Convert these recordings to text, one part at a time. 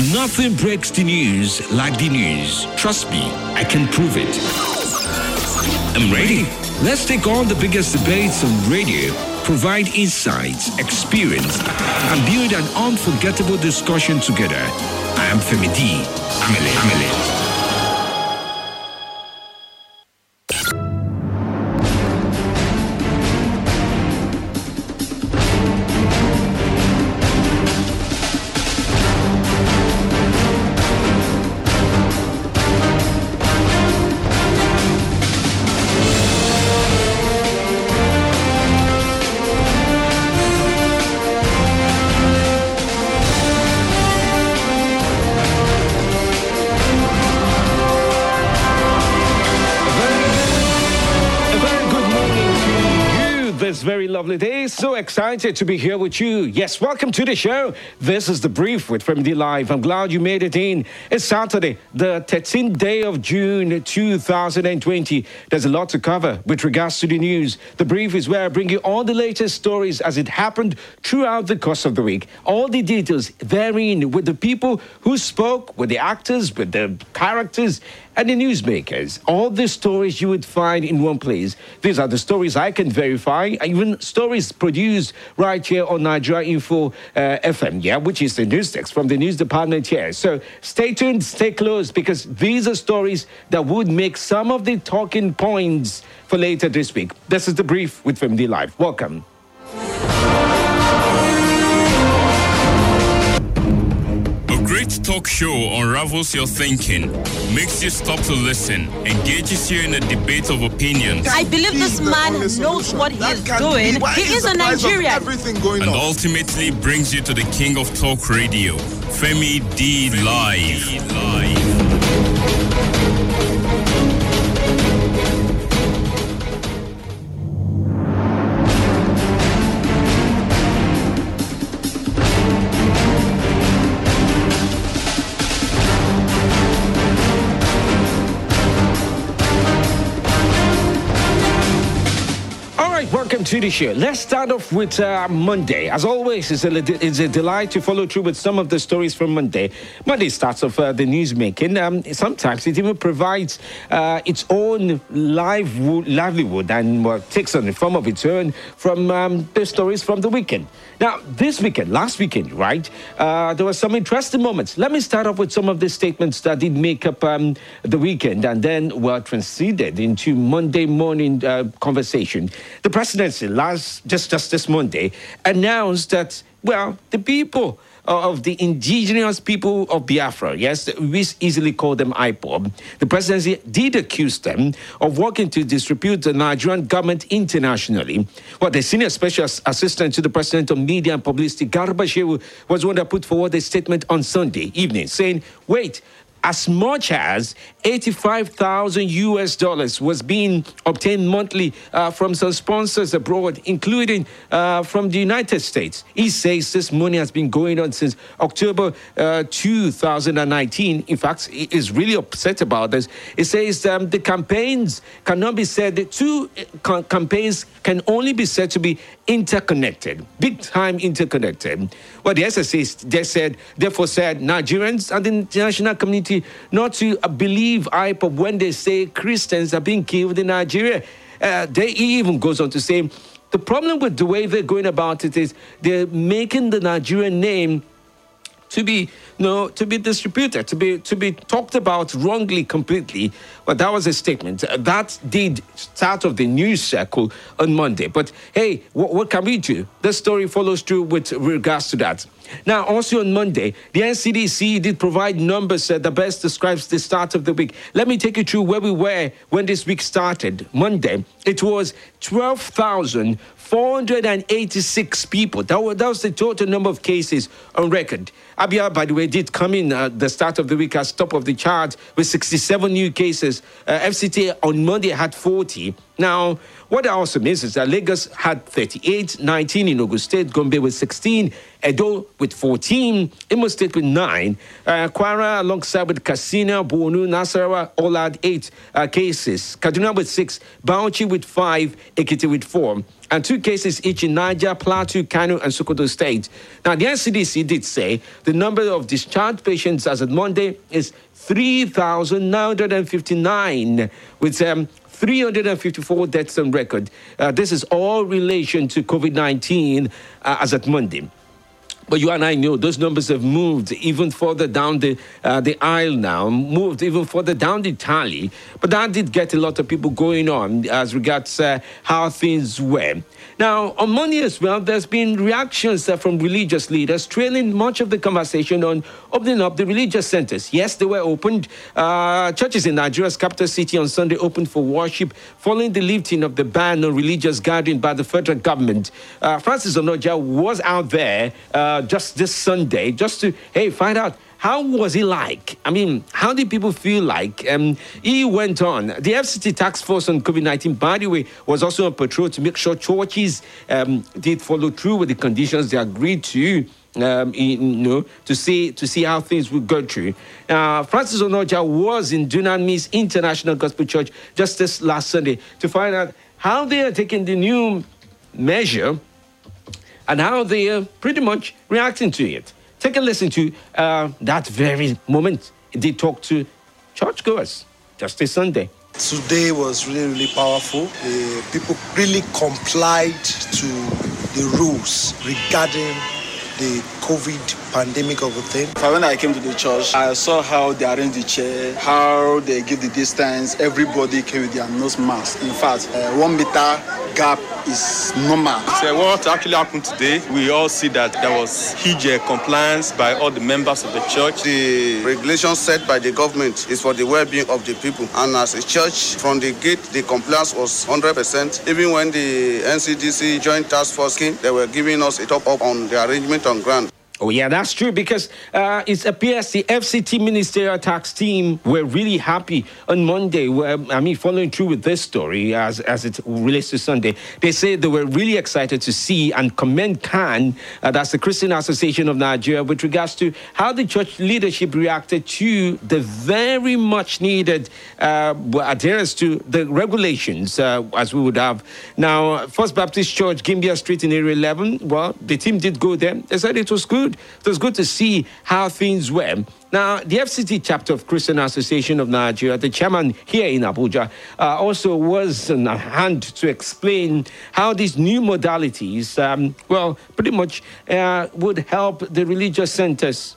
Nothing breaks the news like the news. Trust me, I can prove it. I'm ready. Let's take on the biggest debates on radio, provide insights, experience, and build an unforgettable discussion together. I am Femi D. Amele. Amele. Excited to be here with you. Yes, welcome to the show. This is the brief with Femi D Live. I'm glad you made it in. It's Saturday, the 13th day of June 2020. There's a lot to cover with regards to the news. The brief is where I bring you all the latest stories as it happened throughout the course of the week. All the details therein with the people who spoke, with the actors, with the characters, and the newsmakers. All the stories you would find in one place. These are the stories I can verify, even stories produced right here on Nigeria Info uh, FM, yeah, which is the news desk from the news department here. So stay tuned, stay close, because these are stories that would make some of the talking points for later this week. This is the brief with FMD Live. Welcome. Talk show unravels your thinking, makes you stop to listen, engages you in a debate of opinions. I believe this man knows what he is doing. He is a Nigerian. everything and on. ultimately brings you to the king of talk radio, Femi D Live. Live. To show. Let's start off with uh, Monday. As always, it's a, it's a delight to follow through with some of the stories from Monday. Monday starts off uh, the news making. Um, sometimes it even provides uh, its own live livelihood and takes on the form of its own from um, the stories from the weekend. Now, this weekend, last weekend, right, uh, there were some interesting moments. Let me start off with some of the statements that did make up um, the weekend and then were translated into Monday morning uh, conversation. The presidency last, just, just this Monday, announced that, well, the people Uh, of the indigenous people of Biafra, yes, we easily call them IPOB, the presidency did accuse them of working to distribute the Nigerian government internationally. Well, the senior special assistant to the president of media and publicity, Garba Shehu, was one that put forward a statement on Sunday evening saying, wait, as much as 85,000 US dollars was being obtained monthly uh, from some sponsors abroad, including uh, from the United States. He says this money has been going on since October uh, 2019. In fact, he is really upset about this. He says um, the campaigns cannot be said, the two uh, campaigns can only be said to be interconnected, big time interconnected. Well, the SSA they said, therefore said Nigerians and the international community not to believe IPOB when they say Christians are being killed in Nigeria. Uh, they, he even goes on to say, the problem with the way they're going about it is they're making the Nigerian name to be you know, to be distributed, to be to be talked about wrongly completely. But that was a statement that did start of the news circle on Monday. But hey, what, what can we do? The story follows through with regards to that. Now, also on Monday, the NCDC did provide numbers uh, that best describes the start of the week. Let me take you through where we were when this week started. Monday, it was 12,486 people. That was, that was the total number of cases on record. Abia, by the way, did come in at the start of the week as top of the chart with 67 new cases. Uh, FCT on Monday had 40. Now, what also means is that Lagos had 38, 19 in Ogun State, Gombe with 16, Edo with 14, Imo State with 9, uh, Kwara alongside with Katsina, Borno, Nasarawa all had 8 uh, cases, Kaduna with 6, Bauchi with 5, Ekiti with 4. and two cases each in Niger, Plateau, Kano, and Sokoto State. Now, the NCDC did say the number of discharged patients as of Monday is 3,959, with um, 354 deaths on record. Uh, this is all relation to COVID 19 uh, as at Monday. But you and I know those numbers have moved even further down the uh, the aisle now, moved even further down the tally. But that did get a lot of people going on as regards uh, how things were. Now, on money as well, there's been reactions uh, from religious leaders trailing much of the conversation on opening up the religious centers. Yes, they were opened. Uh, churches in Nigeria's capital city on Sunday opened for worship following the lifting of the ban on religious gathering by the federal government. Uh, Francis Onoja was out there uh, just this Sunday just to, hey, find out how was he like? I mean, how did people feel like? Um, he went on. The FCT task force on COVID 19, by the way, was also on patrol to make sure churches um, did follow through with the conditions they agreed to. Um, you know, to see to see how things would go through. Uh, Francis Onoja was in Dunamis International Gospel Church just this last Sunday to find out how they are taking the new measure and how they are pretty much reacting to it. Take a listen to uh, that very moment. They talked to churchgoers just this Sunday. Today was really, really powerful. People really complied to the rules regarding the COVID pandemic of a thing. When I came to the church, I saw how they arrange the chair, how they give the distance. Everybody came with their nose mask. In fact, uh, one meter gap is normal. So what actually happened today, we all see that there was huge uh, compliance by all the members of the church. The regulation set by the government is for the well-being of the people. And as a church, from the gate, the compliance was 100%. Even when the NCDC Joint Task Force came, they were giving us a top-up on the arrangement on ground. Oh, yeah, that's true because uh, it appears the FCT ministerial tax team were really happy on Monday. I mean, following through with this story as, as it relates to Sunday, they say they were really excited to see and commend CAN, uh, that's the Christian Association of Nigeria, with regards to how the church leadership reacted to the very much needed uh, adherence to the regulations uh, as we would have. Now, First Baptist Church, Gimbiya Street in Area 11, well, the team did go there. They said it was good good. It was good to see how things were. Now, the FCT chapter of Christian Association of Nigeria, the chairman here in Abuja, uh, also was on hand to explain how these new modalities, um, well, pretty much uh, would help the religious centers.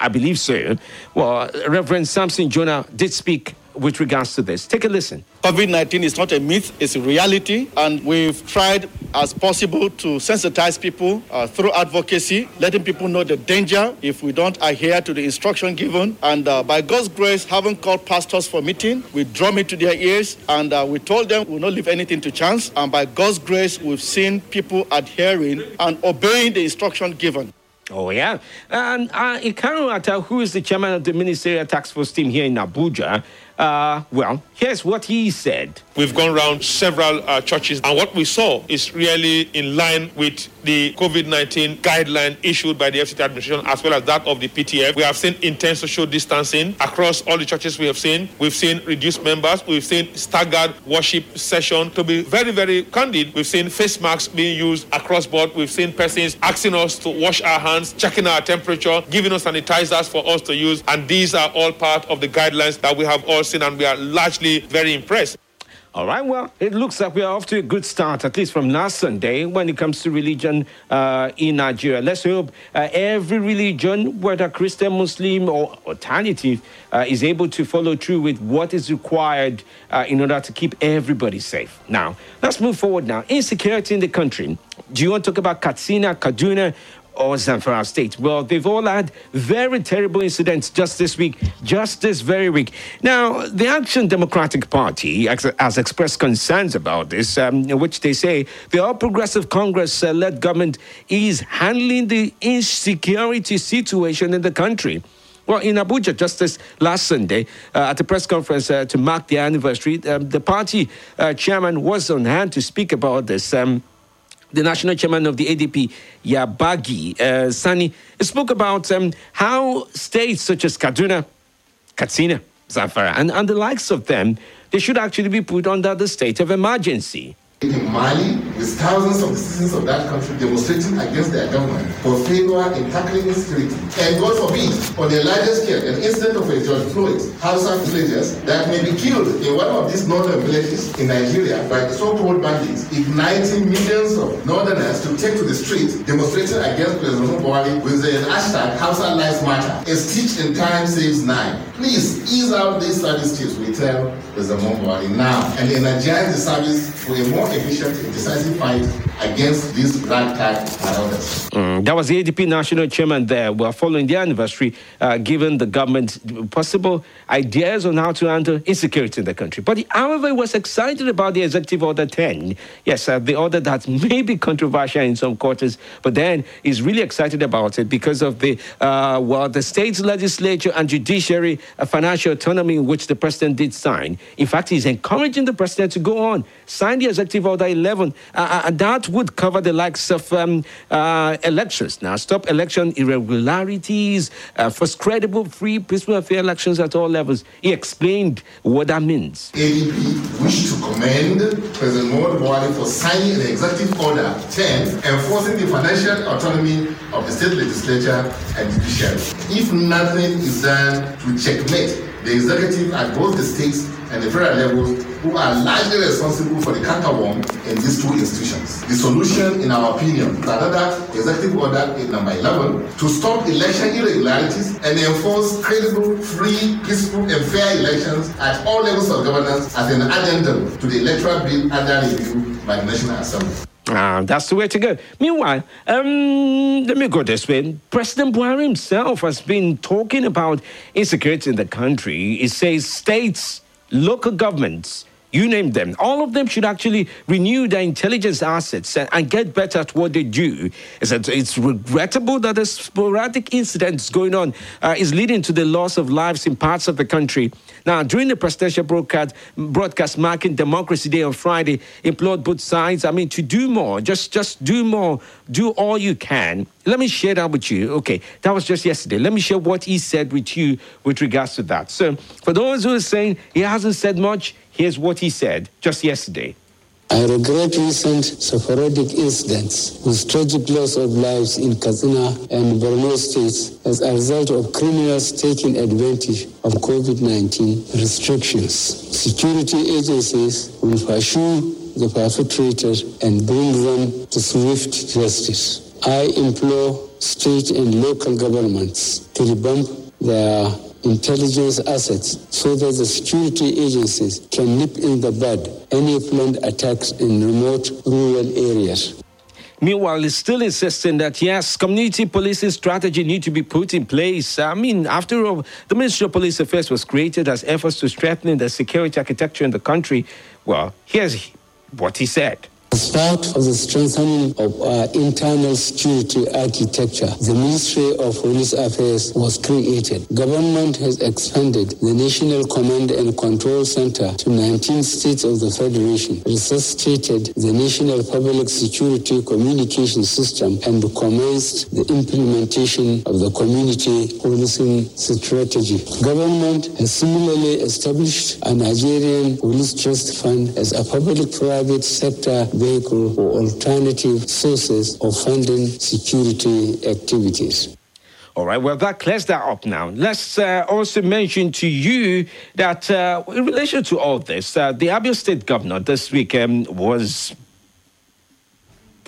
I believe so. Well, Reverend Samson Jonah did speak with regards to this. Take a listen. COVID 19 is not a myth, it's a reality. And we've tried as possible to sensitize people uh, through advocacy, letting people know the danger if we don't adhere to the instruction given. And uh, by God's grace, having called pastors for meeting, we drum it to their ears and uh, we told them we'll not leave anything to chance. And by God's grace, we've seen people adhering and obeying the instruction given. Oh, yeah. And uh, Ikharo Attah, who is the chairman of the Ministerial Task Force team here in Abuja, uh, well, here's what he said. We've gone around several uh, churches, and what we saw is really in line with the COVID 19 guideline issued by the FCT administration as well as that of the PTF. We have seen intense social distancing across all the churches we have seen. We've seen reduced members, we've seen staggered worship session. To be very, very candid, we've seen face masks being used across board. We've seen persons asking us to wash our hands, checking our temperature, giving us sanitizers for us to use, and these are all part of the guidelines that we have all seen, and we are largely very impressed. All right, well, it looks like we are off to a good start, at least from last Sunday, when it comes to religion uh, in Nigeria. Let's hope uh, every religion, whether Christian, Muslim, or alternative, uh, is able to follow through with what is required uh, in order to keep everybody safe. Now, let's move forward now. Insecurity in the country. Do you want to talk about Katsina, Kaduna, or Zamfara State. Well, they've all had very terrible incidents just this week, just this very week. Now, the Action Democratic Party has expressed concerns about this, um, which they say the All Progressive Congress uh, led government is handling the insecurity situation in the country. Well, in Abuja, just this last Sunday, uh, at a press conference uh, to mark the anniversary, um, the party uh, chairman was on hand to speak about this. Um, the national chairman of the ADP, Yabagi uh, Sani, spoke about um, how states such as Kaduna, Katsina, Zamfara, and, and the likes of them, they should actually be put under the state of emergency. In Mali, with thousands of citizens of that country demonstrating against their government for failure in tackling insecurity. And God forbid, on a larger scale, an incident of a George Floyd, Hausa villagers that may be killed in one of these northern villages in Nigeria by the so-called bandits, igniting millions of northerners to take to the streets demonstrating against President Buhari with the hashtag Hausa Lives Matter. A stitch in time saves nine. Please ease out these tips, we tell President Buhari now, and energize the service for a more efficient and decisive fight against these ragtag marauders. Mm, that was the ADP national chairman there. We're following the anniversary, uh, given the government possible ideas on how to handle insecurity in the country. But however, he was excited about the Executive Order 10. Yes, uh, the order that may be controversial in some quarters, but then he's really excited about it because of the, uh, well, the state's legislature and judiciary uh, financial autonomy in which the president did sign. In fact, he's encouraging the president to go on, sign the Executive Order 11, uh, uh, and that would cover the likes of um, uh, elections. Now, stop election irregularities, uh, first credible, free, peaceful, and fair elections at all levels. He explained what that means. ADP wish to commend President Muhammadu Buhari for signing an Executive Order 10 enforcing the financial autonomy of the state legislature and judiciary. If nothing is done to checkmate the executive at both the states and the federal levels who are largely responsible for the counterworm in these two institutions. The solution, in our opinion, is another executive order number 11 to stop election irregularities and enforce credible, free, peaceful, and fair elections at all levels of governance as an addendum to the electoral bill under review by the National Assembly. Ah, that's the way to go. Meanwhile, um, let me go this way. President Buhari himself has been talking about insecurity in the country. He says states, local governments, you name them. All of them should actually renew their intelligence assets and, get better at what they do. It's, it's regrettable that the sporadic incidents going on uh, is leading to the loss of lives in parts of the country. Now, during the presidential broadcast, broadcast marking Democracy Day on Friday, implored both sides, I mean, to do more. Just, just do more. Do all you can. Let me share that with you. Okay, that was just yesterday. Let me share what he said with you with regards to that. So, for those who are saying he hasn't said much, Here's what he said just yesterday. I regret recent sporadic incidents with tragic loss of lives in Katsina and Borno states as a result of criminals taking advantage of COVID-19 restrictions. Security agencies will pursue the perpetrators and bring them to swift justice. I implore state and local governments to revamp their intelligence assets so that the security agencies can nip in the bud any planned attacks in remote rural areas. Meanwhile, he's still insisting that yes, community policing strategy need to be put in place. I mean, after all, the Ministry of Police Affairs was created as efforts to strengthen the security architecture in the country. Well, here's what he said. As part of the strengthening of our internal security architecture, the Ministry of Police Affairs was created. Government has expanded the National Command and Control Center to 19 states of the Federation, resuscitated the National Public Security Communication System, and commenced the implementation of the community policing strategy. Government has similarly established a Nigerian Police Trust Fund as a public-private sector vehicle or alternative sources of funding security activities. All right, well, that clears that up now. Let's uh, also mention to you that uh, in relation to all this, uh, the Abia State governor this weekend was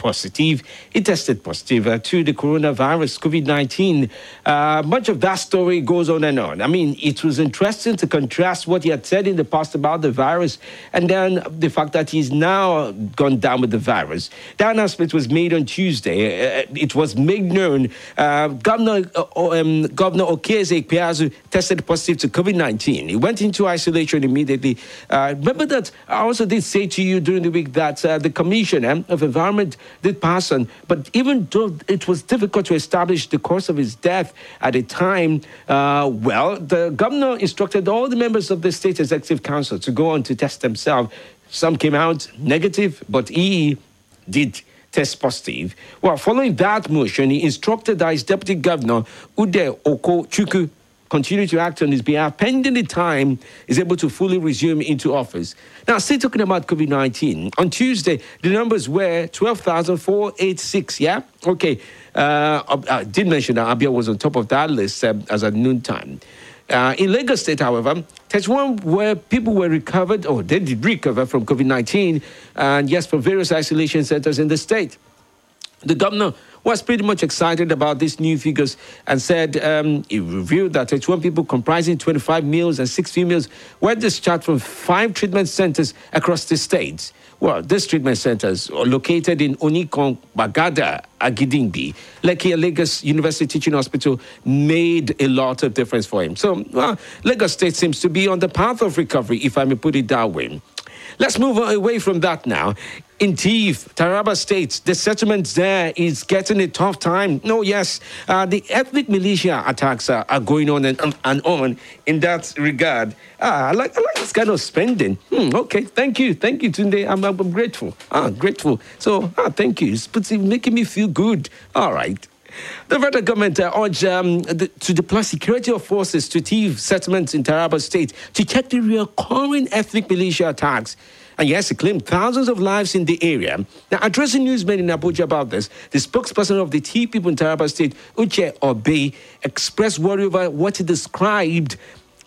positive. He tested positive uh, to the coronavirus, COVID 19. Uh, much of that story goes on and on. I mean, it was interesting to contrast what he had said in the past about the virus and then the fact that he's now gone down with the virus. That announcement was made on Tuesday. Uh, it was made known. Uh, Governor, uh, um, Governor Okezie Ikpeazu tested positive to COVID 19. He went into isolation immediately. Uh, remember that I also did say to you during the week that the Commissioner of Environment did pass on. But even though it was difficult to establish the cause of his death at the time, uh, well, the governor instructed all the members of the state executive council to go on to test themselves. Some came out negative, but he did test positive. Well, following that motion, he instructed that his deputy governor, Ude Oko Chukwu, continue to act on his behalf pending the time is able to fully resume into office. Now, still talking about COVID 19, on Tuesday, the numbers were 12,486. Yeah? Okay. Uh, I did mention that Abia was on top of that list uh, as at noontime. Uh, in Lagos State, however, there's one where people were recovered, or they did recover from COVID 19, and yes, from various isolation centers in the state. The governor was pretty much excited about these new figures and said um, he revealed that 21 people comprising 25 males and six females were discharged from five treatment centers across the state. Well, these treatment centers are located in Onikan, Gbagada, Agidingbi. Lekki Lagos University Teaching Hospital made a lot of difference for him. So, well, Lagos State seems to be on the path of recovery, if I may put it that way. Let's move away from that now. In Tiv, Taraba State, the settlement there is getting a tough time. No, yes, uh, the ethnic militia attacks are, are going on and, and, on in that regard. Ah, I like, I like this kind of spending. Hmm, okay, thank you, thank you, Tunde. I'm, I'm grateful. Ah, grateful. So, ah, thank you. It's, it's making me feel good. All right. The federal government uh, urged um, the, to deploy security forces to Tiv settlements in Taraba State to check the recurring ethnic militia attacks and yes, he claimed thousands of lives in the area. Now, addressing newsmen in Abuja about this, the spokesperson of the Tiv people in Taraba State, Uche Obey, expressed worry over what he described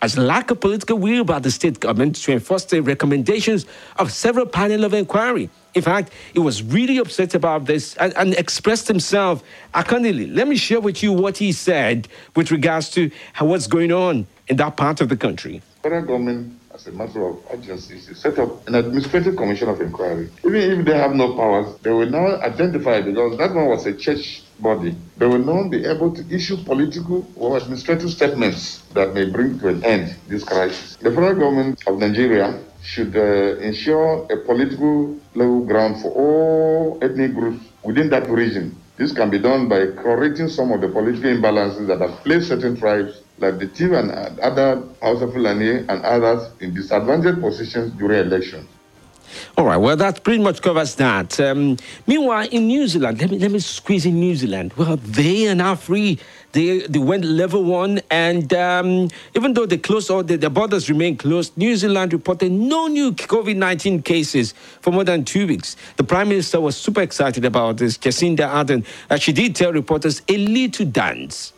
as lack of political will by the state government to enforce the recommendations of several panel of inquiry. In fact, he was really upset about this and, and, expressed himself accordingly. Let me share with you what he said with regards to how, what's going on in that part of the country. Federal government as a matter of urgency to set up an administrative commission of inquiry. Even if they have no powers, they will now identify because that one was a church body. They will now be able to issue political or administrative statements that may bring to an end this crisis. The federal government of Nigeria should uh, ensure a political level ground for all ethnic groups within that region. This can be done by correcting some of the political imbalances that have placed certain tribes like the Tiv and other of Fulani and others in disadvantaged positions during elections. All right, well, that pretty much covers that. Um, meanwhile, in New Zealand, let me, let me squeeze in New Zealand. Well, they are now free. They, they went level one, and um, even though they closed all the, the borders remain closed, New Zealand reported no new COVID 19 cases for more than two weeks. The Prime Minister was super excited about this. Jacinda Ardern, uh, she did tell reporters a little dance,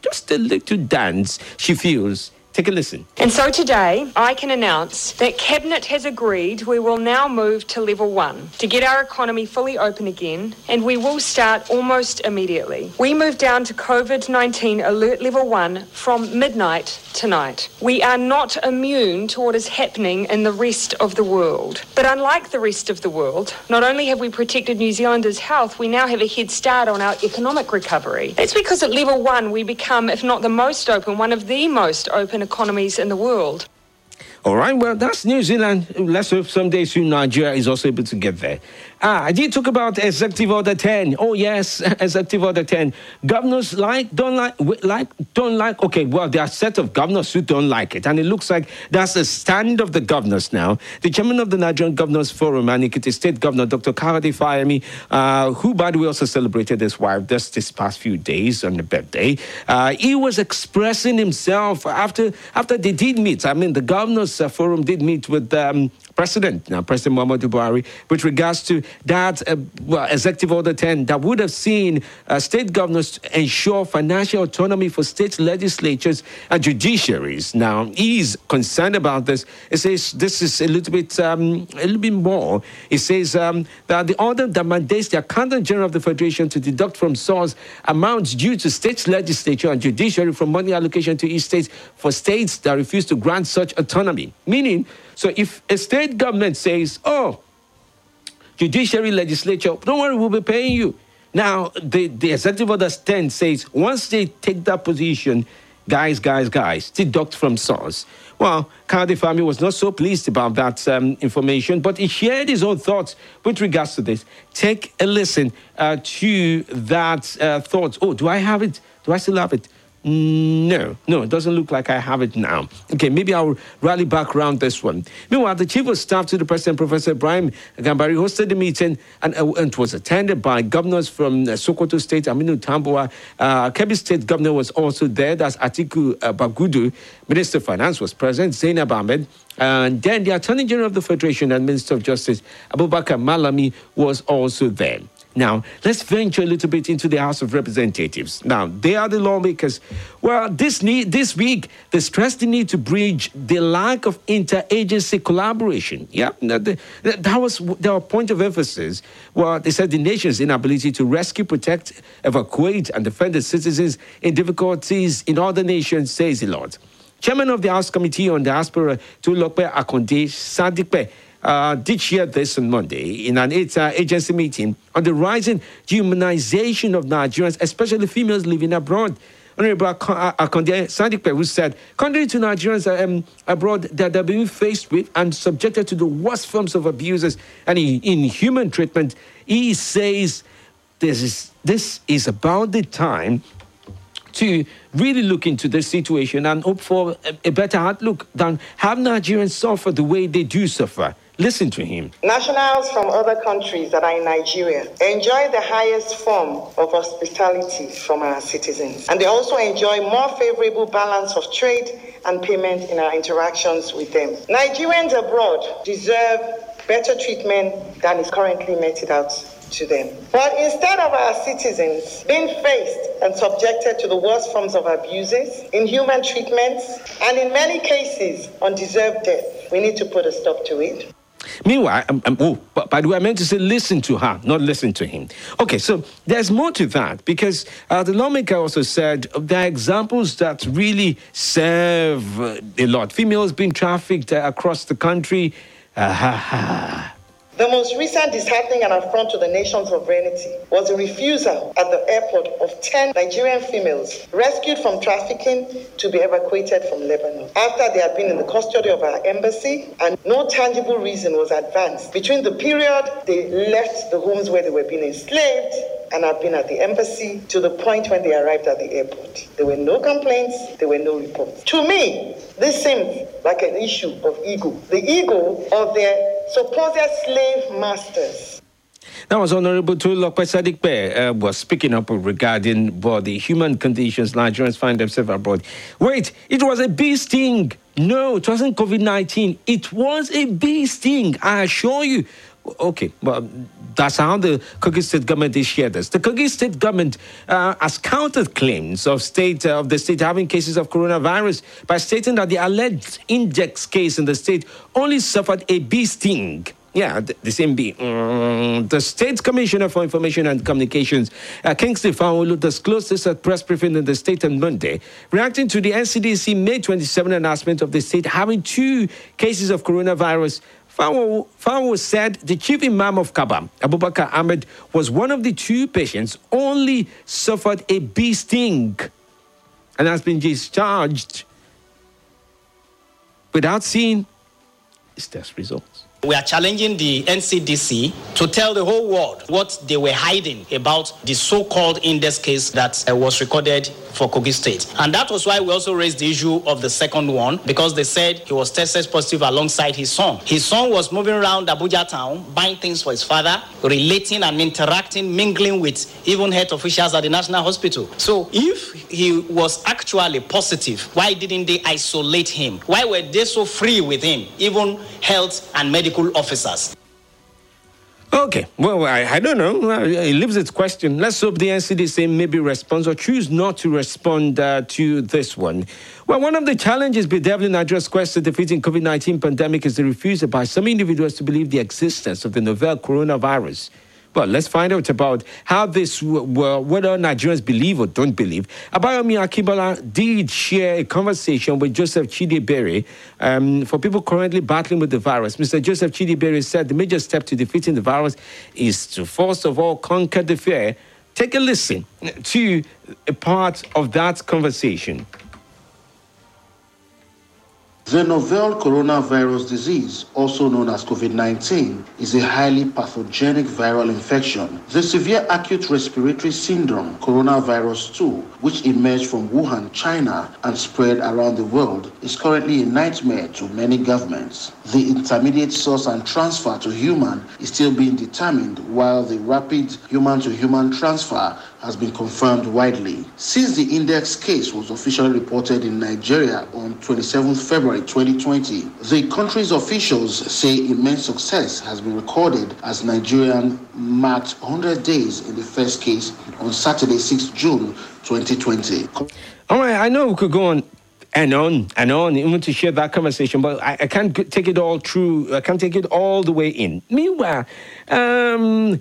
just a little dance, she feels Take a listen. And so today, I can announce that Cabinet has agreed we will now move to level one to get our economy fully open again, and we will start almost immediately. We move down to COVID 19 alert level one from midnight tonight. We are not immune to what is happening in the rest of the world. But unlike the rest of the world, not only have we protected New Zealanders' health, we now have a head start on our economic recovery. That's because at level one, we become, if not the most open, one of the most open economies in the world. All right, well, that's New Zealand. Let's hope someday soon Nigeria is also able to get there. Ah, I did talk about Executive Order 10. Oh, yes, Executive Order 10. Governors like, don't like, like, don't like. Okay, well, there are a set of governors who don't like it. And it looks like that's the stand of the governors now. The chairman of the Nigerian Governors Forum, Anikiti State Governor, Dr. Kayode Fayemi, uh, who, by the way, also celebrated his wife just this past few days on the birthday, uh, he was expressing himself after, after they did meet. I mean, the Governors Forum did meet with um, President, now President Muhammadu Buhari, with regards to that uh, well, Executive Order 10 that would have seen uh, state governors ensure financial autonomy for state legislatures and judiciaries. Now, he's concerned about this. He says this is a little bit, um, a little bit more. He says um, that the order that mandates the Accountant General of the Federation to deduct from source amounts due to state legislature and judiciary from money allocation to each state for states that refuse to grant such autonomy. Meaning, so if a state government says, oh, judiciary legislature, don't worry, we'll be paying you. Now, the, the executive order 10 says once they take that position, guys, guys, guys, deduct from source. Well, Kayode Fayemi was not so pleased about that um, information, but he shared his own thoughts with regards to this. Take a listen uh, to that uh, thought. Oh, do I have it? Do I still have it? No, no, it doesn't look like I have it now. Okay, maybe I'll rally back around this one. Meanwhile, the chief of staff to the president, Professor Ibrahim Gambari, hosted the meeting and, uh, and was attended by governors from uh, Sokoto State, Aminu Tambuwal. Uh, Kebbi State governor was also there. That's Atiku uh, Bagudu. Minister of Finance was present, Zainab Ahmed. And then the Attorney General of the Federation and Minister of Justice, Abubakar Malami, was also there. Now, let's venture a little bit into the House of Representatives. Now, they are the lawmakers. Well, this, need, this week, they stressed the need to bridge the lack of interagency collaboration. Yeah, that, that was their point of emphasis. Well, they said the nation's inability to rescue, protect, evacuate, and defend its citizens in difficulties in other nations says a lot. Chairman of the House Committee on Diaspora, Tulope Akande Sadipe, uh, did share this on Monday in an uh, agency meeting on the rising humanization of Nigerians, especially females living abroad. Honorable Akande who said, contrary to Nigerians um, abroad that they're being faced with and subjected to the worst forms of abuses and inhuman treatment, he says this is, this is about the time to really look into this situation and hope for a, a better outlook than have Nigerians suffer the way they do suffer. Listen to him. Nationals from other countries that are in Nigeria enjoy the highest form of hospitality from our citizens. And they also enjoy more favorable balance of trade and payment in our interactions with them. Nigerians abroad deserve better treatment than is currently meted out to them. But instead of our citizens being faced and subjected to the worst forms of abuses, inhuman treatments, and in many cases, undeserved death, we need to put a stop to it. Meanwhile, um, um, oh, by the way, I meant to say listen to her, not listen to him. Okay, so there's more to that because uh, the lawmaker also said there are examples that really serve a lot. Females being trafficked uh, across the country. Uh, the most recent disheartening and affront to the nation's sovereignty was the refusal at the airport of 10 Nigerian females rescued from trafficking to be evacuated from Lebanon. After they had been in the custody of our embassy and no tangible reason was advanced between the period they left the homes where they were being enslaved and I've been at the embassy to the point when they arrived at the airport. There were no complaints, there were no reports. To me, this seems like an issue of ego. The ego of their supposed slave masters. That was Honorable Tulok Sadikpe uh, was speaking up regarding well, the human conditions Nigerians find themselves abroad. Wait, it was a bee sting. No, it wasn't COVID 19. It was a bee sting, I assure you. Okay, well, that's how the Kogi State government is shared this. The Kogi State government uh, has countered claims of state uh, of the state having cases of coronavirus by stating that the alleged index case in the state only suffered a bee sting. Yeah, the, same bee. Mm, the State Commissioner for Information and Communications, uh, Kingsley Fawolu, disclosed this at press briefing in the state on Monday, reacting to the NCDC May 27 announcement of the state having two cases of coronavirus Fanwo said the chief imam of Kabba, Abubakar Ahmed, was one of the two patients only suffered a bee sting and has been discharged without seeing his test results. We are challenging the NCDC to tell the whole world what they were hiding about the so called index case that uh, was recorded for Kogi State. And that was why we also raised the issue of the second one because they said he was tested positive alongside his son. His son was moving around Abuja town, buying things for his father, relating and interacting, mingling with even health officials at the National Hospital. So if he was actually positive, why didn't they isolate him? Why were they so free with him, even health and medical? officers. Okay, well, I, I don't know. It leaves its question. Let's hope the NCDC maybe responds or choose not to respond uh, to this one. Well, one of the challenges bedeviling Nigeria's quest to defeating COVID-19 pandemic is the refusal by some individuals to believe the existence of the novel coronavirus. Well, let's find out about how this, well, whether Nigerians believe or don't believe. Abayomi Akibala did share a conversation with Joseph Chidibere um, for people currently battling with the virus. Mr. Joseph Chidibere said the major step to defeating the virus is to first of all conquer the fear. Take a listen to a part of that conversation. The novel coronavirus disease, also known as COVID 19, is a highly pathogenic viral infection. The severe acute respiratory syndrome, coronavirus 2, which emerged from Wuhan, China, and spread around the world, is currently a nightmare to many governments. The intermediate source and transfer to human is still being determined, while the rapid human to human transfer has been confirmed widely. Since the index case was officially reported in Nigeria on 27 February 2020, the country's officials say immense success has been recorded as Nigerian marked 100 days in the first case on Saturday, 6 June 2020. All right, I know we could go on and on and on, even to share that conversation, but I, I can't take it all through. I can't take it all the way in. Meanwhile, um,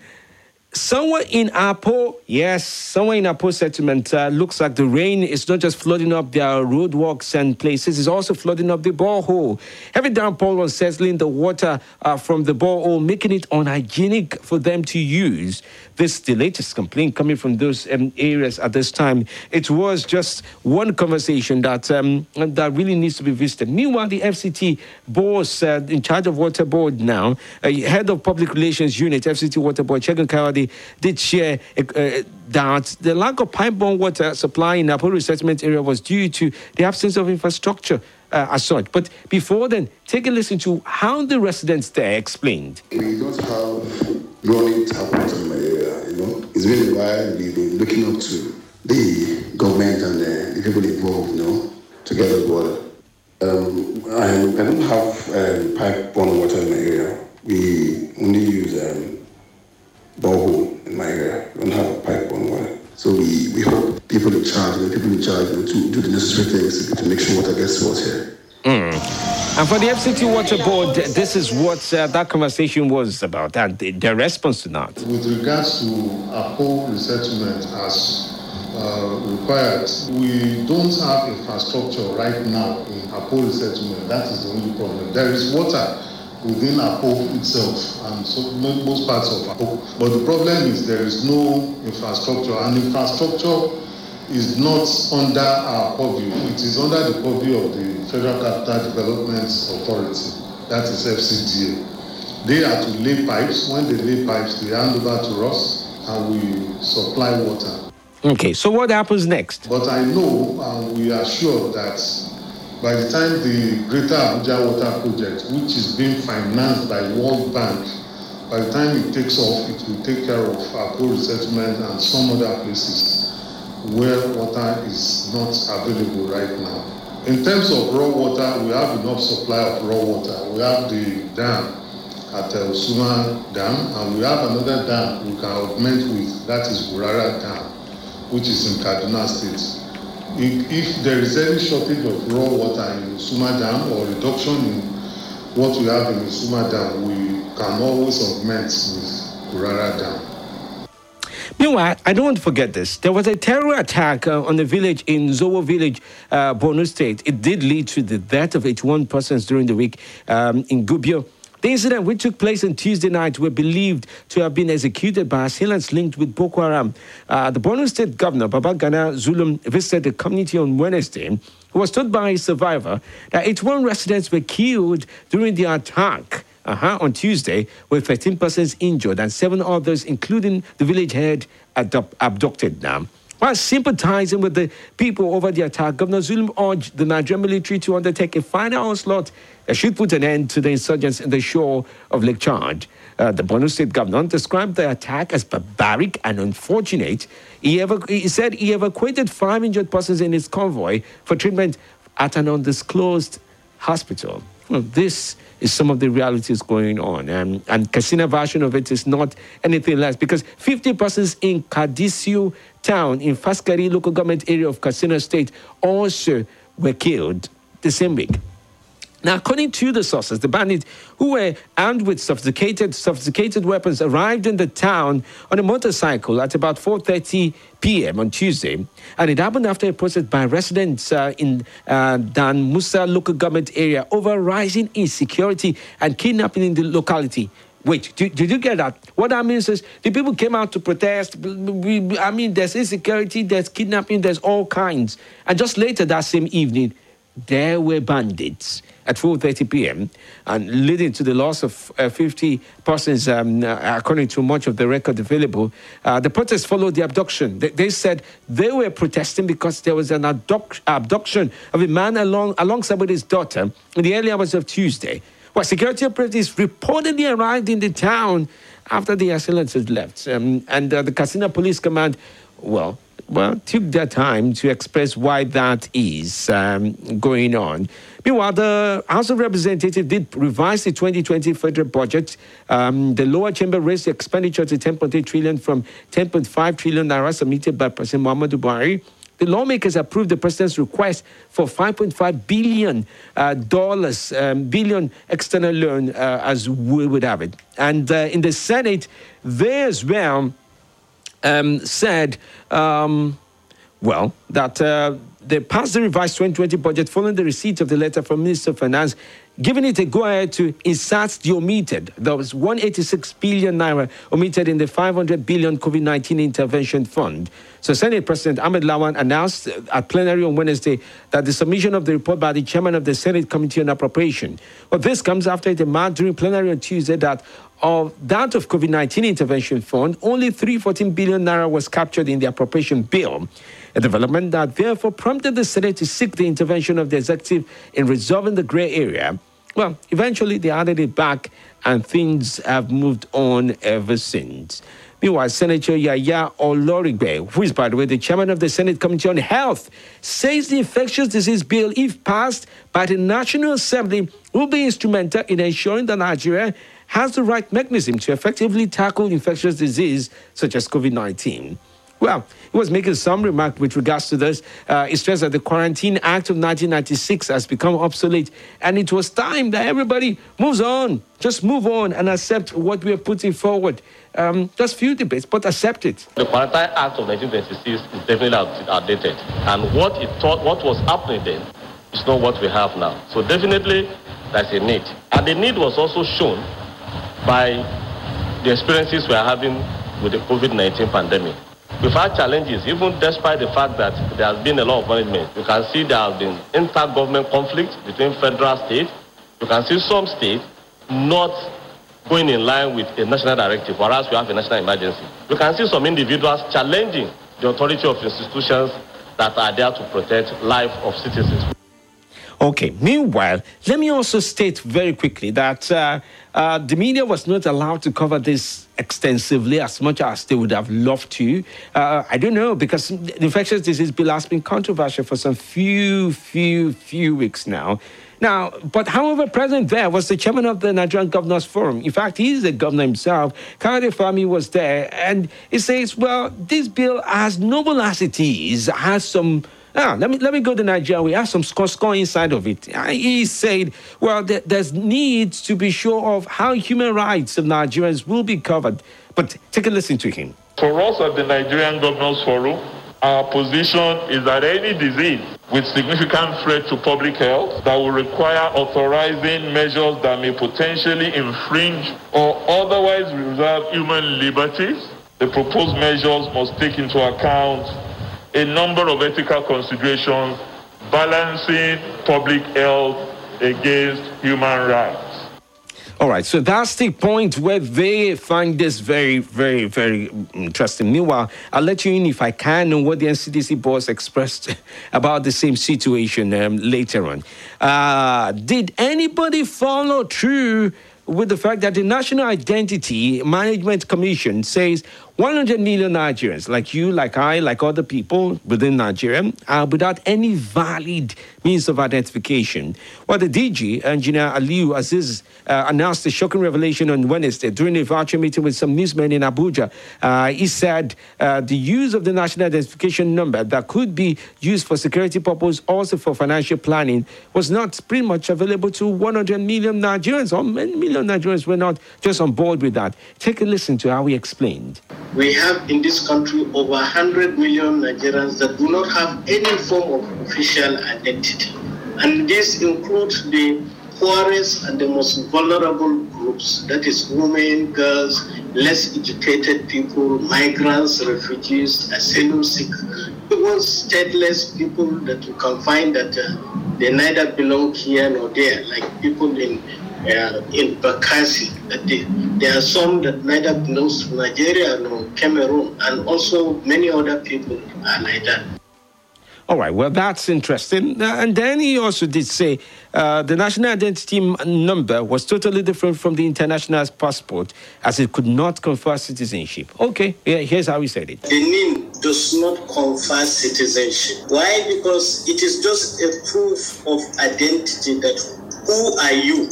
Somewhere in Apo, yes, somewhere in Apo settlement, uh, looks like the rain is not just flooding up their roadworks and places, it's also flooding up the borehole. Heavy downpour was settling the water uh, from the borehole, making it unhygienic for them to use. This is the latest complaint coming from those um, areas at this time. It was just one conversation that um, that really needs to be visited. Meanwhile, the FCT boss uh, in charge of water board now, head of public relations unit, FCT water board, Chegan Kawadi, did share uh, that the lack of pipe-borne water supply in Apollo resettlement area was due to the absence of infrastructure. Uh, as such. But before then, take a listen to how the residents there explained. We don't have running tap water in my area, you know. It's been a while, we've been looking up to the government and uh, the people involved, you know, to get the water. Um, I, I don't have um, pipe-borne water in my area. We only use um, borehole in my area. We don't have a pipe-borne water. So we, we hope people in charge, the people in charge, to do the necessary things to make sure water gets to us here. Mm. And for the FCT Water Board, this is what uh, that conversation was about and their response to that. With regards to a whole resettlement as uh, required, we don't have infrastructure right now in Apo resettlement. That is the only problem. There is water within Apo itself and so most parts of Apo. But the problem is there is no infrastructure, and infrastructure is not under our purview. It is under the purview of the Federal Capital Development Authority, that is FCDA. They are to lay pipes. When they lay pipes, they hand over to us and we supply water. Okay, so what happens next? But I know and we are sure that by the time the Greater Abuja Water Project, which is being financed by World Bank, by the time it takes off, it will take care of poor resettlement and some other places where water is not available right now. In terms of raw water, we have enough supply of raw water. We have the dam at uh, Suma Dam, and we have another dam we can augment with, that is Gurara Dam, which is in Kaduna State. If, there is any shortage of raw water in Suma Dam or reduction in what we have in Suma Dam, we can always augment with Gurara Dam. Meanwhile, I don't want to forget this. There was a terror attack uh, on a village in Zowo village, uh, Borno State. It did lead to the death of 81 persons during the week um, in Gubio. The incident, which took place on Tuesday night, were believed to have been executed by assailants linked with Boko Haram. Uh, the Borno State Governor, Babagana Zulum, visited the community on Wednesday. who was told by a survivor that 81 residents were killed during the attack uh-huh, on Tuesday, with 13 persons injured and seven others, including the village head, abducted now. While sympathizing with the people over the attack, Governor Zulum urged the Nigerian military to undertake a final onslaught that should put an end to the insurgents in the shore of Lake Chad. Uh, the Borno State governor described the attack as barbaric and unfortunate. He, evac- he said he evacuated five injured persons in his convoy for treatment at an undisclosed hospital. Well, this is some of the realities going on. Um, and Katsina version of it is not anything less because 50 persons in Kadisio town in Faskari local government area of Katsina state also were killed the same week. Now, according to the sources, the bandits who were armed with sophisticated, sophisticated weapons arrived in the town on a motorcycle at about 4.30 p.m. on Tuesday. And it happened after a protest by residents uh, in uh, Dan Musa local government area over rising insecurity and kidnapping in the locality. Wait, did, did you get that? What that means is the people came out to protest. I mean, there's insecurity, there's kidnapping, there's all kinds. And just later that same evening, there were bandits at 4.30 p.m. and leading to the loss of uh, 50 persons, um, uh, according to much of the record available. Uh, the protests followed the abduction. They, they, said they were protesting because there was an abduct- abduction of a man along, alongside with his daughter in the early hours of Tuesday. Well, security operatives reportedly arrived in the town after the assailants had left. Um, and uh, the Katsina Police Command, well, well, took their time to express why that is um, going on. Meanwhile, the House of Representatives did revise the 2020 federal budget. Um, the lower chamber raised the expenditure to 10.8 trillion from 10.5 trillion naira submitted by President Muhammadu Buhari. The lawmakers approved the president's request for 5.5 billion uh, dollars, um, billion external loan, uh, as we would have it. And uh, in the Senate, there as well um, said, um, well, that uh, they passed the revised 2020 budget following the receipt of the letter from Minister of Finance, giving it a go ahead to insert the omitted. There was 186 billion naira omitted in the 500 billion COVID 19 intervention fund. So, Senate President Ahmed Lawan announced at plenary on Wednesday that the submission of the report by the chairman of the Senate Committee on Appropriation. Well, this comes after a demand during plenary on Tuesday that of that of COVID-19 intervention fund, only 314 billion naira was captured in the appropriation bill. A development that therefore prompted the Senate to seek the intervention of the executive in resolving the gray area. Well, eventually they added it back and things have moved on ever since. Meanwhile, Senator Yahaya Oloriegbe, who is, by the way, the chairman of the Senate Committee on Health, says the infectious disease bill, if passed by the National Assembly, will be instrumental in ensuring that Nigeria has the right mechanism to effectively tackle infectious disease such as COVID 19. Well, he was making some remark with regards to this. Uh, he stressed that the Quarantine Act of 1996 has become obsolete, and it was time that everybody moves on, just move on and accept what we are putting forward. Um, just few debates, but accept it. The Quarantine Act of 1996 is definitely outdated, and what it thought, what was happening then, is not what we have now. So definitely, there's a need, and the need was also shown by the experiences we are having with the COVID-19 pandemic. We've had challenges, even despite the fact that there has been a lot of management. You can see there has been inter-government conflict between federal states. You can see some states not going in line with a national directive, whereas we have a national emergency. You can see some individuals challenging the authority of institutions that are there to protect life of citizens. Okay. Meanwhile, let me also state very quickly that uh, uh, the media was not allowed to cover this extensively as much as they would have loved to. Uh, I don't know because infectious disease bill has been controversial for some few, few, few weeks now. Now, but however, present there was the chairman of the Nigerian Governors Forum. In fact, he's the governor himself. Kayode Fayemi was there, and he says, "Well, this bill, as noble as it is, has some." Ah, let me let me go to Nigeria. We have some score score inside of it. He said, "Well, there, there's needs to be sure of how human rights of Nigerians will be covered." But take a listen to him. For us at the Nigerian Governors Forum, our position is that any disease with significant threat to public health that will require authorizing measures that may potentially infringe or otherwise reserve human liberties, the proposed measures must take into account a number of ethical considerations balancing public health against human rights. All right, so that's the point where they find this very, very, very interesting. Meanwhile, I'll let you in if I can on what the NCDC boss expressed about the same situation um, later on. Uh, did anybody follow through with the fact that the National Identity Management Commission says 100 million Nigerians, like you, like I, like other people within Nigeria, are without any valid means of identification. Well, the DG, Engineer Aliyu Aziz, uh, announced a shocking revelation on Wednesday during a virtual meeting with some newsmen in Abuja. Uh, he said uh, the use of the national identification number that could be used for security purposes, also for financial planning, was not pretty much available to 100 million Nigerians, or many million Nigerians were not just on board with that. Take a listen to how he explained. We have in this country over 100 million Nigerians that do not have any form of official identity. And this includes the poorest and the most vulnerable groups that is, women, girls, less educated people, migrants, refugees, asylum seekers, even stateless people that you can find that uh, they neither belong here nor there, like people in uh, in Bakassi. There are some that neither belongs to Nigeria nor Cameroon, and also many other people are like that. All right, well, that's interesting. Uh, and then he also did say uh, the national identity number was totally different from the international passport as it could not confer citizenship. Okay, yeah, here's how he said it. The name does not confer citizenship. Why? Because it is just a proof of identity that who are you,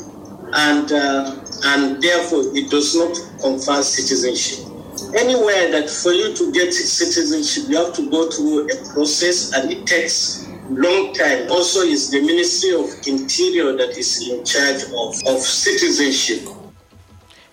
and uh, and therefore it does not confer citizenship. Anywhere that for you to get citizenship, you have to go through a process, and it takes long time. Also, it's the Ministry of Interior that is in charge of, of citizenship.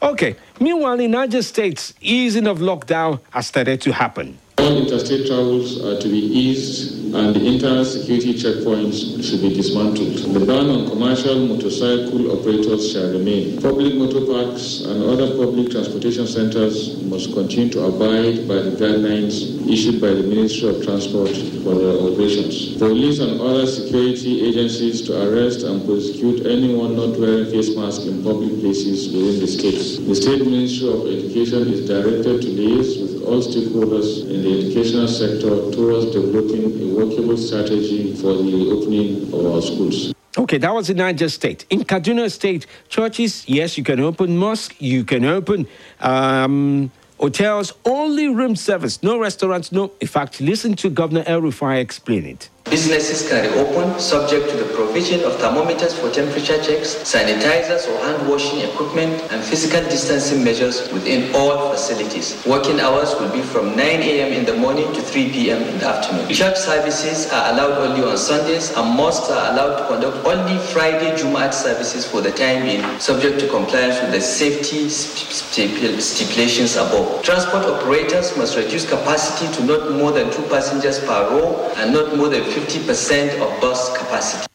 Okay, meanwhile, in Niger States, easing of lockdown has started to happen. All interstate travels are to be eased and the internal security checkpoints should be dismantled. The ban on commercial motorcycle operators shall remain. Public motor parks and other public transportation centers must continue to abide by the guidelines issued by the Ministry of Transport for their operations. Police and other security agencies to arrest and prosecute anyone not wearing face mask in public places within the state. The State Ministry of Education is directed to liaise with all stakeholders in the educational sector towards developing a workable strategy for the opening of our schools. Okay, that was in Niger State. In Kaduna State, churches, yes, you can open mosque, you can open um, hotels, only room service, no restaurants, no. In fact, listen to Governor El Rufai explain it. Businesses can reopen subject to the provision of thermometers for temperature checks, sanitizers or hand washing equipment, and physical distancing measures within all facilities. Working hours will be from 9 a.m. in the morning to 3 p.m. in the afternoon. Church services are allowed only on Sundays, and mosques are allowed to conduct only Friday Jumat services for the time being, subject to compliance with the safety stipulations above. Transport operators must reduce capacity to not more than two passengers per row and not more than 50% of bus capacity.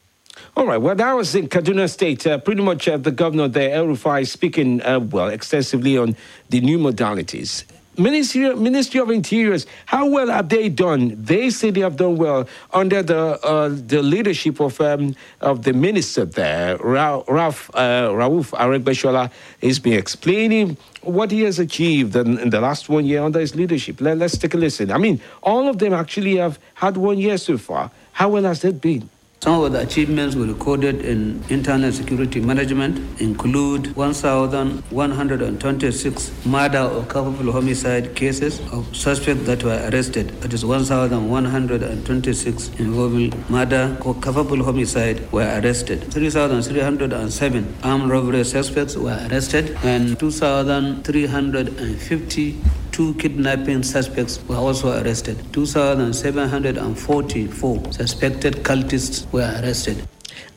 All right, well, that was in Kaduna State. Uh, pretty much uh, the governor there, El Rufai, speaking, uh, well, extensively on the new modalities. Ministry, Ministry of Interiors, how well have they done? They say they have done well under the uh, the leadership of um, of the minister there, Ra- Ralph uh, Rauf Aregbeshola. He's been explaining what he has achieved in, in the last one year under his leadership. Let, let's take a listen. I mean, all of them actually have had one year so far. How well has that been? Some of the achievements we recorded in internal security management include 1,126 murder or culpable homicide cases of suspects that were arrested. That is 1,126 involving murder or culpable homicide were arrested. 3,307 armed robbery suspects were arrested and 2,350 two kidnapping suspects were also arrested. 2,744 suspected cultists were arrested.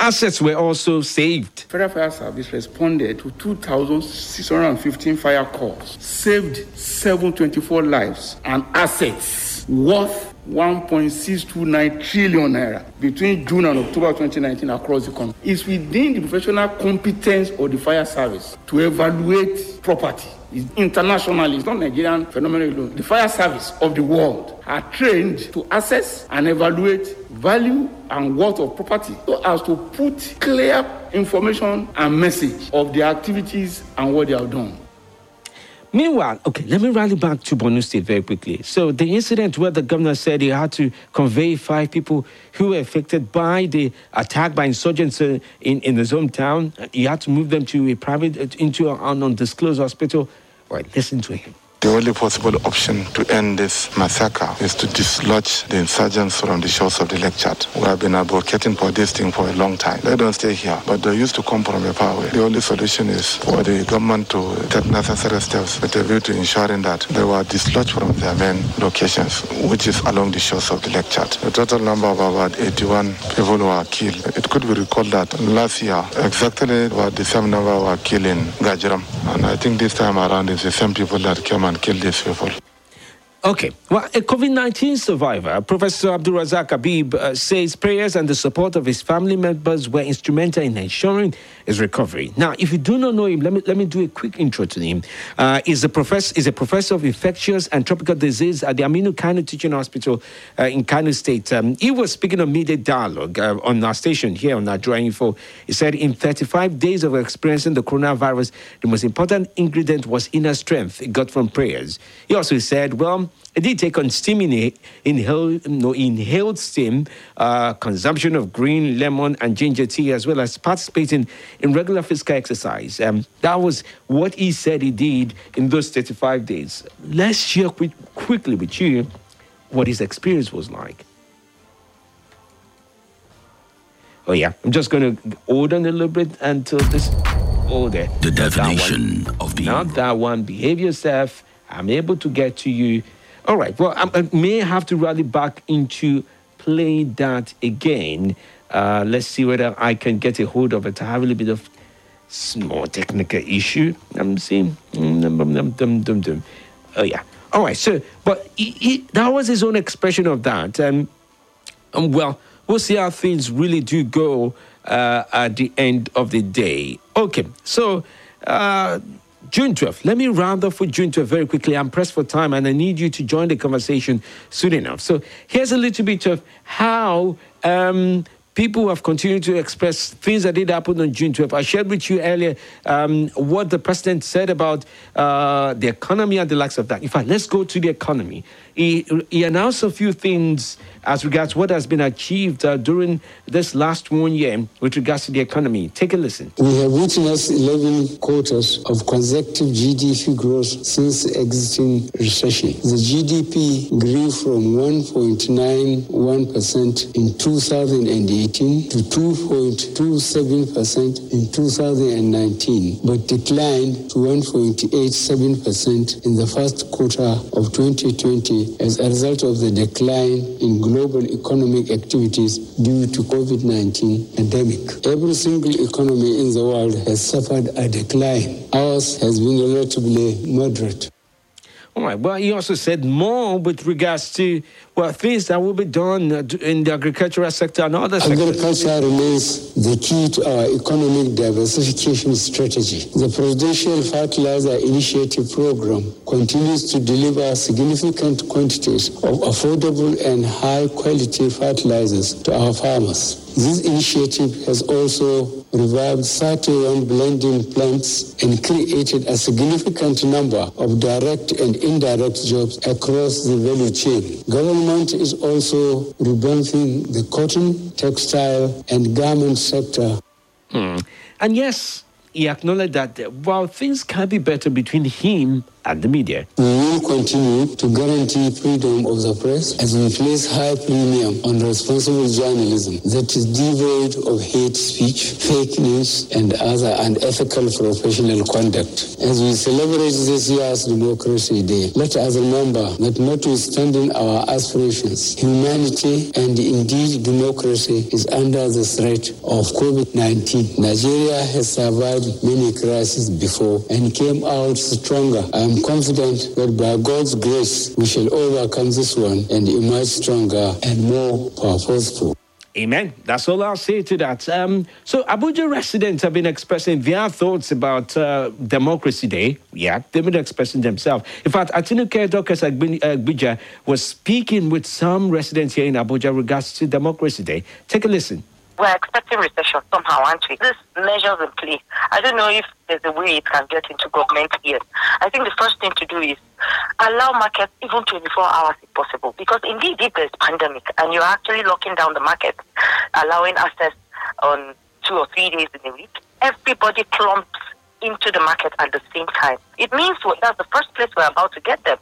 Assets were also saved. Federal Fire Service responded to 2,615 fire calls, saved 724 lives and assets worth 1.629 trillion naira between June and October 2019 across the country. It's within the professional competence of the fire service to evaluate property. It's internationally, it's not Nigerian phenomenon alone. The fire service of the world are trained to assess and evaluate value and worth of property so as to put clear information and message of their activities and what they have done. Meanwhile, okay, let me rally back to Borno State very quickly. So, the incident where the governor said he had to convey five people who were affected by the attack by insurgents uh, in, in his hometown, he had to move them to a private, uh, into an undisclosed hospital. All right, listen to him. The only possible option to end this massacre is to dislodge the insurgents from the shores of the Lake Chad. We have been advocating for this thing for a long time. They don't stay here, but they used to come from a away. The only solution is for the government to take necessary steps with a view to ensuring that they were dislodged from their main locations, which is along the shores of the Lake Chad. The total number of about 81 people were killed. It could be recalled that last year, exactly about the same number were killed in Gajiram. And I think this time around it's the same people that came and killed these people. Okay. Well, a COVID 19 survivor, Professor Abdulrazak Habib, uh, says prayers and the support of his family members were instrumental in ensuring his recovery. Now, if you do not know him, let me, let me do a quick intro to him. Uh, he's, a professor, he's a professor of infectious and tropical disease at the Aminu Kano Teaching Hospital uh, in Kano State. Um, he was speaking on media dialogue uh, on our station here on Nigeria Info. He said, In 35 days of experiencing the coronavirus, the most important ingredient was inner strength he got from prayers. He also said, Well, did take on steam in inhaled, no, inhaled steam, uh, consumption of green, lemon, and ginger tea, as well as participating in regular physical exercise. Um, that was what he said he did in those 35 days. Let's share quick, quickly with you what his experience was like. Oh, yeah, I'm just going to hold on a little bit until this. Oh, there. The definition of being. Not that one. Behave yourself. I'm able to get to you all right. Well, I, may have to rally back into play that again. Uh, let's see whether I can get a hold of it. I have a little bit of small technical issue. I'm seeing. Oh yeah. All right. So, but he, he, that was his own expression of that. Um, um, well, we'll see how things really do go uh, at the end of the day. Okay. So. Uh, June 12th. Let me round off with June 12th very quickly. I'm pressed for time and I need you to join the conversation soon enough. So here's a little bit of how um, people have continued to express things that did happen on June 12th. I shared with you earlier um, what the president said about uh, the economy and the likes of that. In fact, let's go to the economy. He, he announced a few things as regards what has been achieved uh, during this last one year with regards to the economy. Take a listen. We have witnessed 11 quarters of consecutive GDP growth since exiting recession. The GDP grew from 1.91% in 2018 to 2.27% in 2019, but declined to 1.87% in the first quarter of 2020 as a result of the decline in global economic activities due to COVID-19 pandemic. Every single economy in the world has suffered a decline. Ours has been relatively moderate. All right. Well, he also said more with regards to well things that will be done in the agricultural sector and other sectors. Agriculture remains the key to our economic diversification strategy. The Presidential Fertilizer Initiative Program continues to deliver significant quantities of affordable and high quality fertilizers to our farmers. This initiative has also revived 31 blending plants and created a significant number of direct and indirect jobs across the value chain. Government is also revamping the cotton, textile, and garment sector. Hmm. And yes, he acknowledged that while things can be better between him and the media. Will continue to guarantee freedom of the press as we place high premium on responsible journalism that is devoid of hate speech, fake news, and other unethical professional conduct. As we celebrate this year's Democracy Day, let us remember that notwithstanding our aspirations, humanity and indeed democracy is under the threat of COVID-19. Nigeria has survived many crises before and came out stronger. I'm I'm confident that by God's grace, we shall overcome this one and emerge stronger and more powerful. Amen. That's all I'll say to that. Um, so, Abuja residents have been expressing their thoughts about uh, Democracy Day. Yeah, they've been expressing themselves. In fact, Atinuke Dorcas Agbija was speaking with some residents here in Abuja regards to Democracy Day. Take a listen we're expecting recession somehow, aren't we? This measures in play. I don't know if there's a way it can get into government ears. I think the first thing to do is allow markets even 24 hours if possible. Because indeed, if there's pandemic and you're actually locking down the market, allowing access on two or three days in a week, everybody clumps into the market at the same time. It means that's the first place we're about to get them.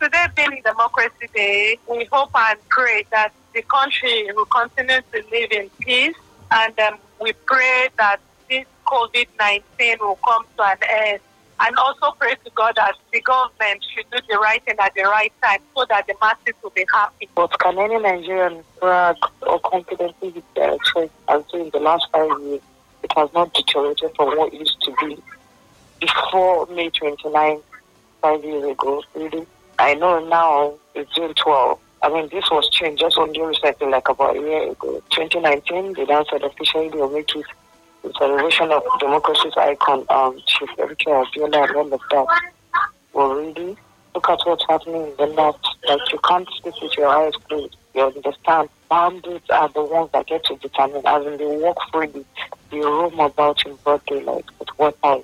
Today being Democracy Day, we hope and pray that the country will continue to live in peace. And um, we pray that this COVID 19 will come to an end. And also pray to God that the government should do the right thing at the right time so that the masses will be happy. But can any Nigerian brag or confidently with their choice as in the last five years? It has not deteriorated from what it used to be before May 29, five years ago, really. I know now it's June 12. I mean, this was changed just only recently, like about a year ago. 2019, they said officially they will the celebration of democracy's icon, um, Chief Erike Abiola and all of that. Well, really, look at what's happening in the north. Like, you can't sleep with your eyes closed. You understand? Bandits are the ones that get to determine, as in they walk freely, they roam about in broad daylight. But what time?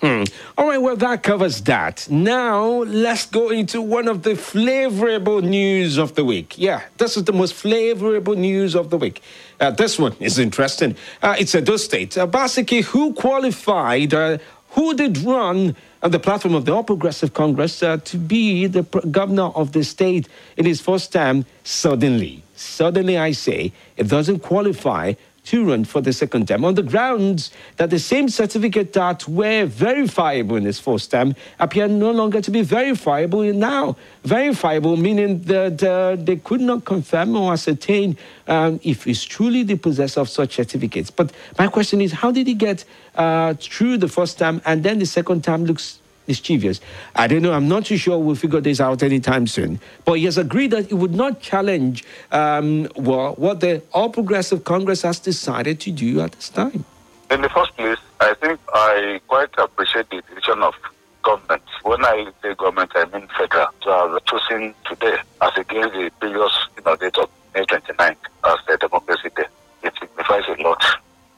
Hmm. All right, well, that covers that. Now, let's go into one of the flavorable news of the week. Yeah, this is the most flavorable news of the week. Uh, this one is interesting. Uh, it's Edo State. Uh, basically, who qualified, uh, who did run on the platform of the All Progressive Congress uh, to be the governor of the state in his first term suddenly. Suddenly, I say, it doesn't qualify to run for the second term on the grounds that the same certificate that were verifiable in his first term appear no longer to be verifiable now. Verifiable meaning that uh, they could not confirm or ascertain um, if he's truly the possessor of such certificates. But my question is, how did he get uh, through the first term and then the second term looks mischievous. I don't know. I'm not too sure we'll figure this out anytime soon. But he has agreed that he would not challenge um, well, what the All Progressive Congress has decided to do at this time. In the first place, I think I quite appreciate the decision of government. When I say government, I mean federal. To have chosen today as against the previous you know, date of May 29th as the Democracy Day. It signifies a lot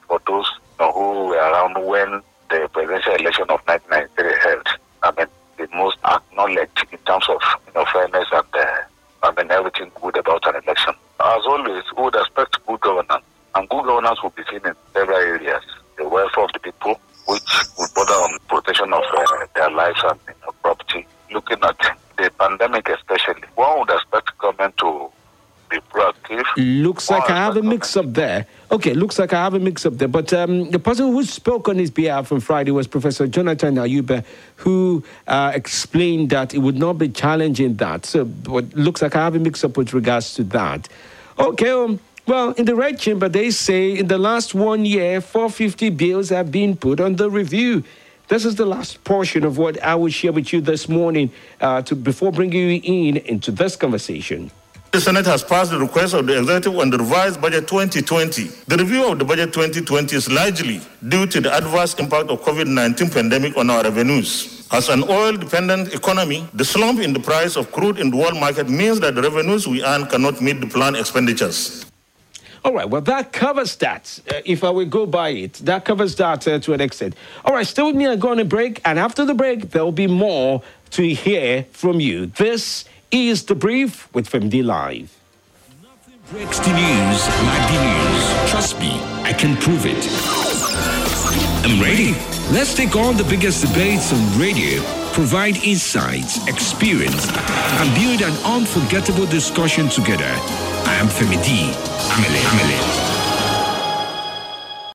for those you know, who were around when the presidential election of 1993 held. I mean, the most acknowledged in terms of you know, fairness and uh, I mean everything good about an election. As always, we would expect good governance, and good governance will be seen in several areas. The welfare of the people, which will border on protection of uh, their lives and you know, property. Looking at the pandemic, especially, one would expect government to be proactive. Looks like I have a mix up there. Okay, looks like I have a mix up there. But um, the person who spoke on his behalf on Friday was Professor Jonathan Ayuba, who uh, explained that it would not be challenging that. So, but looks like I have a mix up with regards to that. Okay, um, well, in the Red Chamber, they say in the last one year, 450 bills have been put under review. This is the last portion of what I will share with you this morning uh, to, before bringing you in into this conversation. The Senate has passed the request of the executive on the revised budget 2020. The review of the budget 2020 is largely due to the adverse impact of COVID-19 pandemic on our revenues. As an oil-dependent economy, the slump in the price of crude in the world market means that the revenues we earn cannot meet the planned expenditures. All right, well, that covers that. Uh, if I will go by it, that covers that uh, to an extent. All right, stay with me. I go on a break, and after the break, there will be more to hear from you. This is the brief with FMD Live. Nothing Breaks the news like the news. Trust me, I can prove it. I'm ready. Let's take on the biggest debates on radio, provide insights, experience, and build an unforgettable discussion together. I am Femi D. Amele Amele.